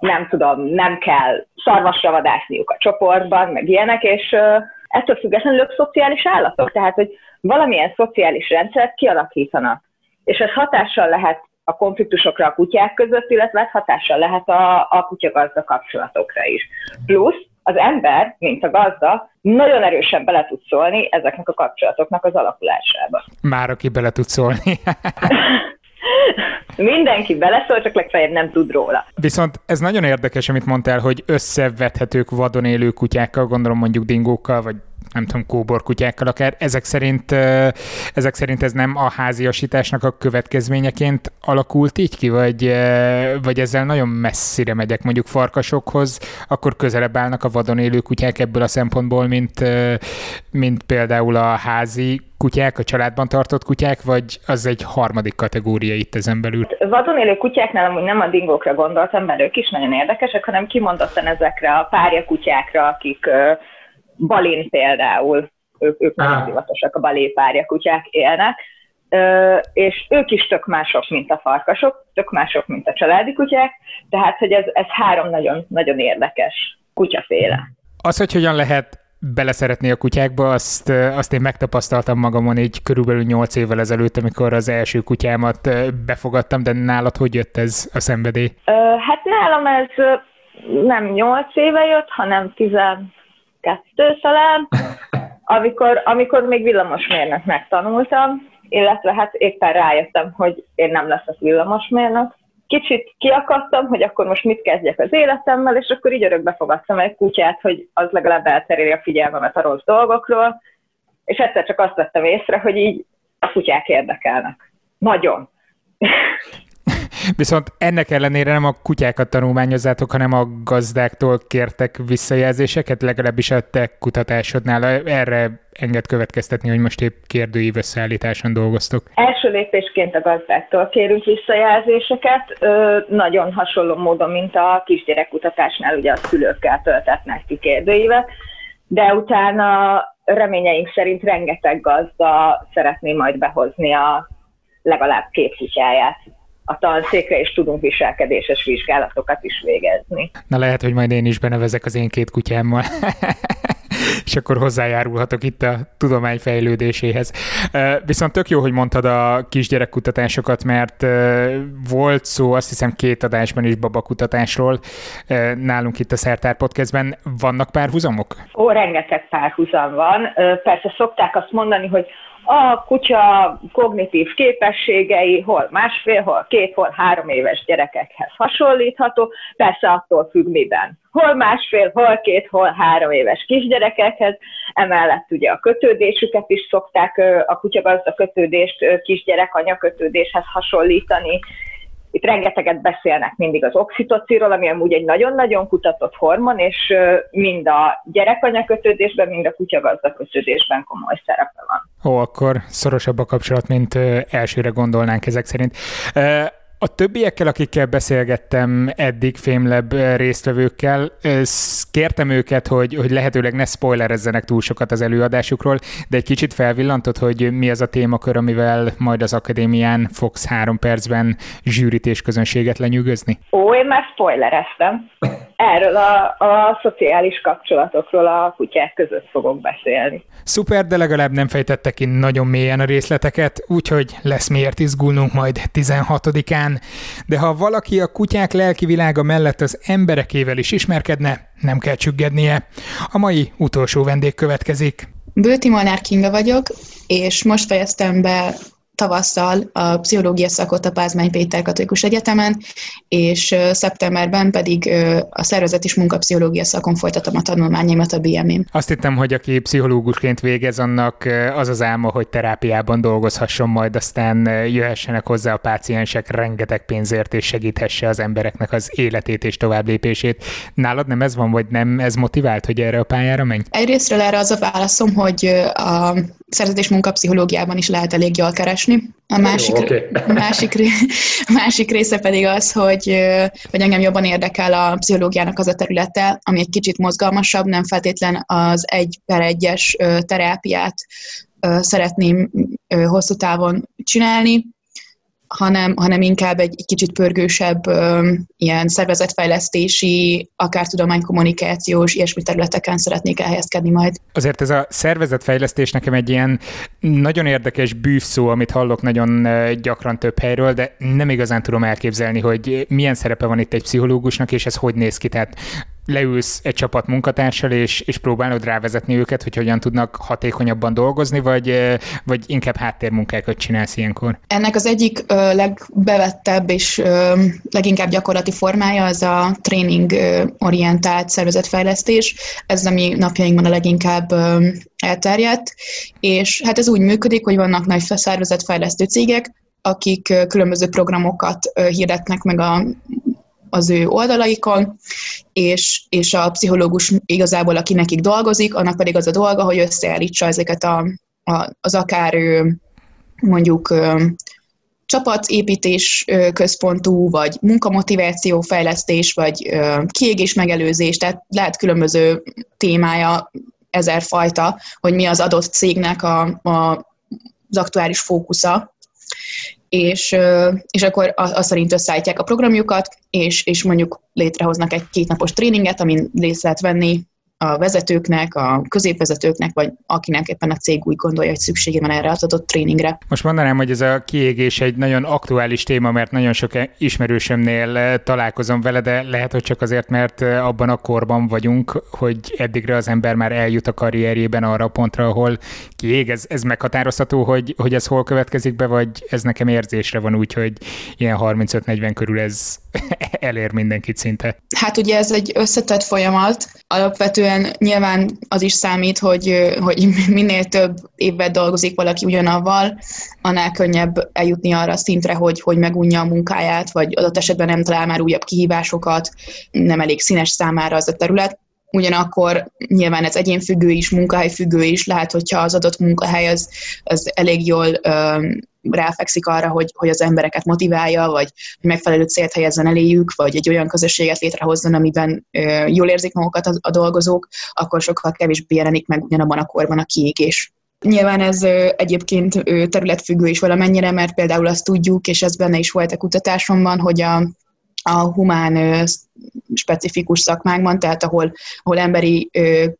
nem tudom, nem kell szarvasra vadászniuk a csoportban, meg ilyenek, és ettől függetlenül ők szociális állatok, tehát, hogy valamilyen szociális rendszert kialakítanak. És ez hatással lehet a konfliktusokra a kutyák között, illetve hatással lehet a, a kutya-gazda kapcsolatokra is. Plusz az ember, mint a gazda, nagyon erősen bele tud szólni ezeknek a kapcsolatoknak az alakulásába. Már aki bele tud szólni. Mindenki beleszól, csak legfeljebb nem tud róla. Viszont ez nagyon érdekes, amit mondtál, hogy összevethetők vadon élő kutyákkal, gondolom mondjuk dingókkal, vagy nem tudom, kóborkutyákkal akár. Ezek szerint, ezek szerint ez nem a háziasításnak a következményeként alakult így ki, vagy, vagy ezzel nagyon messzire megyek mondjuk farkasokhoz, akkor közelebb állnak a vadon élő kutyák ebből a szempontból, mint, mint például a házi kutyák, a családban tartott kutyák, vagy az egy harmadik kategória itt ezen belül? Vadon élő kutyáknál amúgy nem a dingókra gondoltam, mert ők is nagyon érdekesek, hanem kimondottan ezekre a párja kutyákra, akik Balin például, ők, ők nagyon divatosak, a balépárja kutyák élnek, Ö, és ők is tök mások, mint a farkasok, tök mások, mint a családi kutyák, tehát hogy ez, ez három nagyon, nagyon érdekes kutyaféle. Az, hogy hogyan lehet beleszeretni a kutyákba, azt, azt én megtapasztaltam magamon így körülbelül 8 évvel ezelőtt, amikor az első kutyámat befogadtam, de nálad hogy jött ez a szenvedély? Ö, hát nálam ez nem 8 éve jött, hanem 10, kettő talán, amikor, amikor még villamosmérnök megtanultam, illetve hát éppen rájöttem, hogy én nem leszek villamosmérnök. Kicsit kiakadtam, hogy akkor most mit kezdjek az életemmel, és akkor így örökbe fogadtam egy kutyát, hogy az legalább elteréli a figyelmemet a rossz dolgokról, és egyszer csak azt vettem észre, hogy így a kutyák érdekelnek. Nagyon. Viszont ennek ellenére nem a kutyákat tanulmányozzátok, hanem a gazdáktól kértek visszajelzéseket, legalábbis a te kutatásodnál. Erre enged következtetni, hogy most épp kérdőív összeállításon dolgoztok? Első lépésként a gazdáktól kérünk visszajelzéseket, ö, nagyon hasonló módon, mint a kisgyerekkutatásnál, ugye a szülőkkel töltetnek ki kérdőívet, de utána reményeink szerint rengeteg gazda szeretné majd behozni a legalább két kutyáját a tanszékre, és tudunk viselkedéses vizsgálatokat is végezni. Na lehet, hogy majd én is benevezek az én két kutyámmal. és akkor hozzájárulhatok itt a tudomány fejlődéséhez. Viszont tök jó, hogy mondtad a kisgyerekkutatásokat, mert volt szó, azt hiszem két adásban is babakutatásról nálunk itt a Szertár Podcastben. Vannak párhuzamok? Ó, rengeteg párhuzam van. Persze szokták azt mondani, hogy a kutya kognitív képességei hol másfél, hol két, hol három éves gyerekekhez hasonlítható, persze attól függ miben. Hol másfél, hol két, hol három éves kisgyerekekhez, emellett ugye a kötődésüket is szokták, a kutyagazda kötődést kisgyerek-anya kötődéshez hasonlítani, itt rengeteget beszélnek mindig az oxitociról, ami amúgy egy nagyon-nagyon kutatott hormon, és mind a gyerekanya kötődésben, mind a kutyagazda kötődésben komoly szerepe van. Ó, akkor szorosabb a kapcsolat, mint elsőre gondolnánk ezek szerint. A többiekkel, akikkel beszélgettem eddig Fémleb résztvevőkkel, kértem őket, hogy, hogy lehetőleg ne spoilerezzenek túl sokat az előadásukról, de egy kicsit felvillantott, hogy mi az a témakör, amivel majd az akadémián fogsz három percben zsűrit és közönséget lenyűgözni? Ó, én már spoilereztem. Erről a, a szociális kapcsolatokról a kutyák között fogok beszélni. Szuper, de legalább nem fejtettek ki nagyon mélyen a részleteket, úgyhogy lesz miért izgulnunk majd 16-án. De ha valaki a kutyák lelki világa mellett az emberekével is ismerkedne, nem kell csüggednie. A mai utolsó vendég következik. Bőti Molnár Kinga vagyok, és most fejeztem be tavasszal a pszichológia szakot a Pázmány Péter Katolikus Egyetemen, és szeptemberben pedig a szervezet és munkapszichológia szakon folytatom a tanulmányaimat a BM-én. Azt hittem, hogy aki pszichológusként végez, annak az az álma, hogy terápiában dolgozhasson, majd aztán jöhessenek hozzá a páciensek rengeteg pénzért, és segíthesse az embereknek az életét és továbblépését. Nálad nem ez van, vagy nem ez motivált, hogy erre a pályára menj? Egyrésztről erre az a válaszom, hogy a szerződés munkapszichológiában is lehet elég jól keresni. A másik, Jó, okay. másik, másik része pedig az, hogy, hogy engem jobban érdekel a pszichológiának az a területe, ami egy kicsit mozgalmasabb, nem feltétlen az egy per egyes terápiát szeretném hosszú távon csinálni, hanem, hanem inkább egy, egy kicsit pörgősebb ö, ilyen szervezetfejlesztési, akár tudománykommunikációs, ilyesmi területeken szeretnék elhelyezkedni majd. Azért ez a szervezetfejlesztés nekem egy ilyen nagyon érdekes bűvszó, amit hallok nagyon gyakran több helyről, de nem igazán tudom elképzelni, hogy milyen szerepe van itt egy pszichológusnak, és ez hogy néz ki. Tehát leülsz egy csapat munkatársal, és, és próbálod rávezetni őket, hogy hogyan tudnak hatékonyabban dolgozni, vagy, vagy inkább háttérmunkákat csinálsz ilyenkor? Ennek az egyik ö, legbevettebb és ö, leginkább gyakorlati formája az a tréning orientált szervezetfejlesztés. Ez ami napjainkban a leginkább ö, elterjedt, és hát ez úgy működik, hogy vannak nagy szervezetfejlesztő cégek, akik különböző programokat hirdetnek meg a az ő oldalaikon, és, és a pszichológus igazából, aki nekik dolgozik, annak pedig az a dolga, hogy összeállítsa ezeket a, a, az akár mondjuk csapatépítés központú, vagy munkamotiváció fejlesztés, vagy kiégés megelőzés, tehát lehet különböző témája ezer fajta, hogy mi az adott cégnek a, a, az aktuális fókusza, és, és akkor azt szerint összeállítják a programjukat, és, és mondjuk létrehoznak egy kétnapos tréninget, amin részt lehet venni a vezetőknek, a középvezetőknek, vagy akinek éppen a cég úgy gondolja, hogy szüksége van erre az adott tréningre. Most mondanám, hogy ez a kiégés egy nagyon aktuális téma, mert nagyon sok ismerősömnél eh, találkozom vele, de lehet, hogy csak azért, mert eh, abban a korban vagyunk, hogy eddigre az ember már eljut a karrierjében arra a pontra, ahol kiég. Ez, ez meghatározható, hogy, hogy ez hol következik be, vagy ez nekem érzésre van úgy, hogy ilyen 35-40 körül ez elér mindenkit szinte? Hát ugye ez egy összetett folyamat. Alapvetően nyilván az is számít, hogy, hogy minél több évvel dolgozik valaki ugyanavval, annál könnyebb eljutni arra a szintre, hogy, hogy megunja a munkáját, vagy adott esetben nem talál már újabb kihívásokat, nem elég színes számára az a terület. Ugyanakkor nyilván ez egyénfüggő is, munkahelyfüggő is, lehet, hogyha az adott munkahely az, az elég jól ráfekszik arra, hogy, hogy az embereket motiválja, vagy megfelelő célt helyezzen eléjük, vagy egy olyan közösséget létrehozzon, amiben ö, jól érzik magukat a, a dolgozók, akkor sokkal kevésbé jelenik meg ugyanabban a korban a kiégés. Nyilván ez egyébként területfüggő is valamennyire, mert például azt tudjuk, és ez benne is volt a kutatásomban, hogy a, a humán specifikus szakmákban, tehát ahol, ahol emberi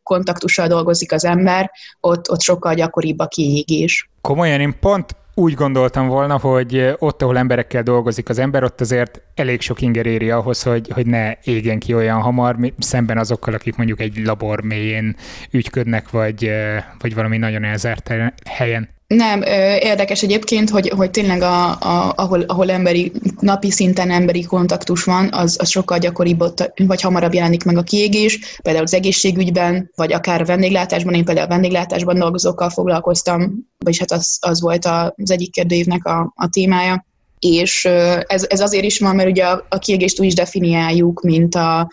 kontaktussal dolgozik az ember, ott, ott sokkal gyakoribb a kiégés. Komolyan, én pont úgy gondoltam volna, hogy ott, ahol emberekkel dolgozik az ember, ott azért elég sok inger éri ahhoz, hogy, hogy ne égjen ki olyan hamar, szemben azokkal, akik mondjuk egy labor mélyén ügyködnek, vagy, vagy valami nagyon elzárt helyen. Nem, érdekes egyébként, hogy, hogy tényleg a, a, ahol, ahol emberi, napi szinten emberi kontaktus van, az, az sokkal gyakoribb, ott, vagy hamarabb jelenik meg a kiégés, például az egészségügyben, vagy akár a vendéglátásban, én például a vendéglátásban dolgozókkal foglalkoztam, vagyis hát az, az volt az egyik kérdőívnek a, a témája. És ez, ez azért is van, mert ugye a, a kiégést úgy is definiáljuk, mint a,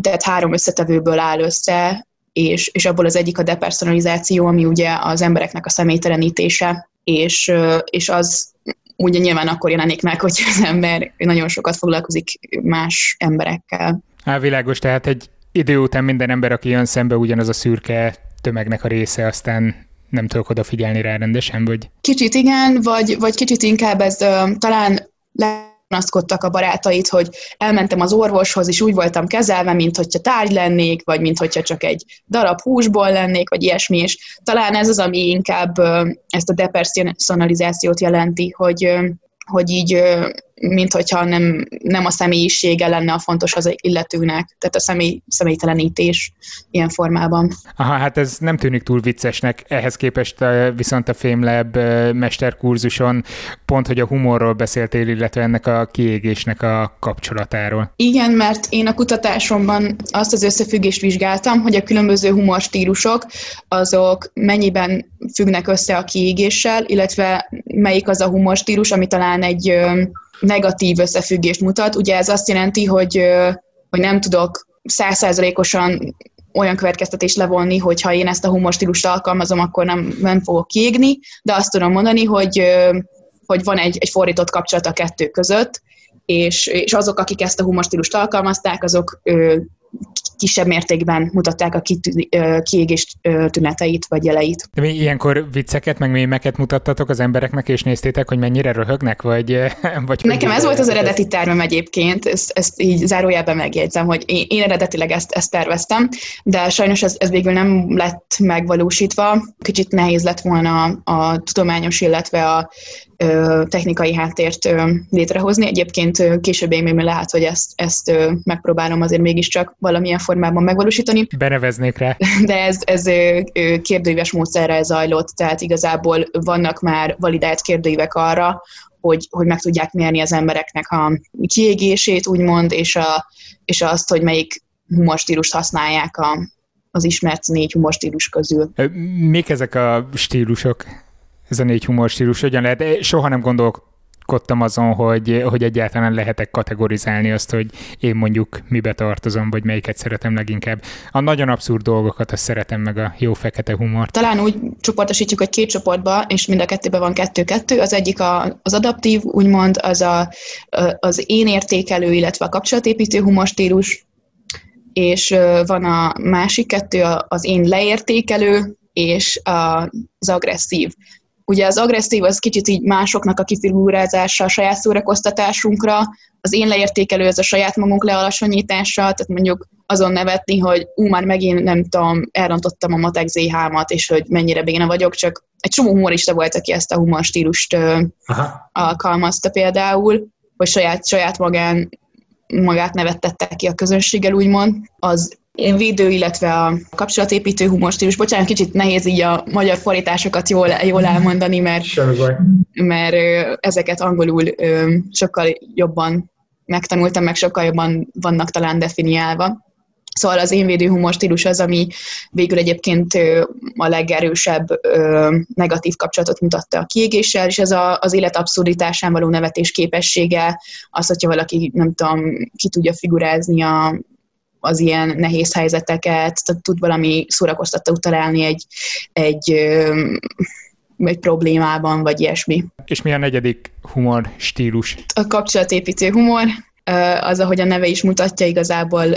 tehát három összetevőből áll össze, és, és abból az egyik a depersonalizáció, ami ugye az embereknek a személytelenítése, és, és az ugye nyilván akkor jelenik meg, hogy az ember nagyon sokat foglalkozik más emberekkel. Á, világos, tehát egy idő után minden ember, aki jön szembe, ugyanaz a szürke tömegnek a része, aztán nem tudok odafigyelni rá rendesen, vagy? Kicsit igen, vagy, vagy kicsit inkább ez uh, talán le panaszkodtak a barátait, hogy elmentem az orvoshoz, és úgy voltam kezelve, mint hogyha tárgy lennék, vagy mint hogyha csak egy darab húsból lennék, vagy ilyesmi, és talán ez az, ami inkább ezt a depersonalizációt jelenti, hogy, hogy így mint hogyha nem, nem a személyisége lenne a fontos az illetőnek, tehát a személy, személytelenítés ilyen formában. Aha, hát ez nem tűnik túl viccesnek, ehhez képest viszont a FameLab mesterkurzuson pont, hogy a humorról beszéltél, illetve ennek a kiégésnek a kapcsolatáról. Igen, mert én a kutatásomban azt az összefüggést vizsgáltam, hogy a különböző humorstílusok azok mennyiben függnek össze a kiégéssel, illetve melyik az a humorstílus, ami talán egy negatív összefüggést mutat. Ugye ez azt jelenti, hogy, hogy nem tudok százszázalékosan olyan következtetést levonni, hogy ha én ezt a humorstílust alkalmazom, akkor nem, nem fogok kiégni, de azt tudom mondani, hogy, hogy van egy, egy fordított kapcsolat a kettő között, és, és azok, akik ezt a humorstílust alkalmazták, azok kisebb mértékben mutatták a kiégés tüneteit vagy jeleit. De mi ilyenkor vicceket, meg mémeket mutattatok az embereknek, és néztétek, hogy mennyire röhögnek, vagy... vagy Nekem ez volt az eredeti tervem egyébként, ezt, ezt így zárójelben megjegyzem, hogy én, én eredetileg ezt, ezt terveztem, de sajnos ez, ez végül nem lett megvalósítva. Kicsit nehéz lett volna a tudományos, illetve a technikai háttért létrehozni. Egyébként később én még lehet, hogy ezt, ezt megpróbálom azért mégiscsak valamilyen formában megvalósítani. Beneveznék rá. De ez, ez kérdőíves módszerrel zajlott, tehát igazából vannak már validált kérdőívek arra, hogy, hogy meg tudják mérni az embereknek a kiégését, úgymond, és, a, és azt, hogy melyik humorstílust használják a, az ismert négy humorstílus közül. Mik ezek a stílusok? Ez a négy humorstílus, hogyan lehet? Soha nem gondolok gondolkodtam azon, hogy, hogy egyáltalán lehetek kategorizálni azt, hogy én mondjuk mibe tartozom, vagy melyiket szeretem leginkább. A nagyon abszurd dolgokat azt szeretem, meg a jó fekete humor. Talán úgy csoportosítjuk, hogy két csoportba, és mind a kettőben van kettő-kettő. Az egyik a, az adaptív, úgymond, az a, az én értékelő, illetve a kapcsolatépítő humorstílus, és van a másik kettő, az én leértékelő, és az agresszív. Ugye az agresszív az kicsit így másoknak a kifigurázása, a saját szórakoztatásunkra, az én leértékelő az a saját magunk lealacsonyítása, tehát mondjuk azon nevetni, hogy ú, már megint nem tudom, elrontottam a matek ZH-mat, és hogy mennyire béna vagyok, csak egy csomó humorista volt, aki ezt a humor stílust Aha. alkalmazta például, hogy saját, saját magán magát nevettette ki a közönséggel, úgymond, az én védő, illetve a kapcsolatépítő humorstílus. Bocsánat, kicsit nehéz így a magyar fordításokat jól, jól elmondani, mert, mert ezeket angolul sokkal jobban megtanultam, meg sokkal jobban vannak talán definiálva. Szóval az én védő humor stílus az, ami végül egyébként a legerősebb negatív kapcsolatot mutatta a kiégéssel, és ez a, az élet abszurditásán való nevetés képessége, az, hogyha valaki, nem tudom, ki tudja figurázni a, az ilyen nehéz helyzeteket, tehát tud valami szórakoztató találni egy, egy, egy problémában, vagy ilyesmi. És mi a negyedik humor stílus? A kapcsolatépítő humor, az, ahogy a neve is mutatja, igazából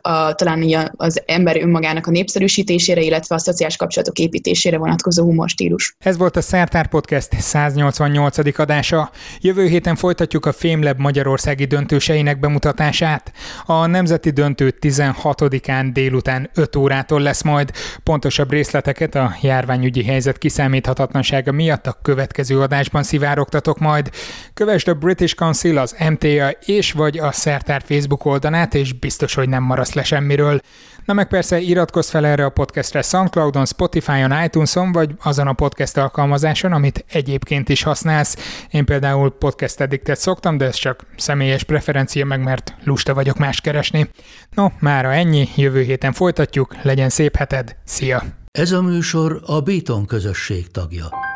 a, talán az ember önmagának a népszerűsítésére, illetve a szociális kapcsolatok építésére vonatkozó humorstílus. Ez volt a Szertár Podcast 188. adása. Jövő héten folytatjuk a Fémleb Magyarországi döntőseinek bemutatását. A nemzeti döntő 16-án délután 5 órától lesz majd. Pontosabb részleteket a járványügyi helyzet kiszámíthatatlansága miatt a következő adásban szivárogtatok majd. Kövesd a British Council, az MTA és vagy a Szertár Facebook oldalát, és biztos, hogy nem maradsz le semmiről. Na meg persze iratkozz fel erre a podcastre Soundcloudon, Spotify-on, iTunes-on, vagy azon a podcast alkalmazáson, amit egyébként is használsz. Én például Podcast Addictet szoktam, de ez csak személyes preferencia, meg mert lusta vagyok más keresni. No, mára ennyi, jövő héten folytatjuk, legyen szép heted, szia! Ez a műsor a Béton közösség tagja.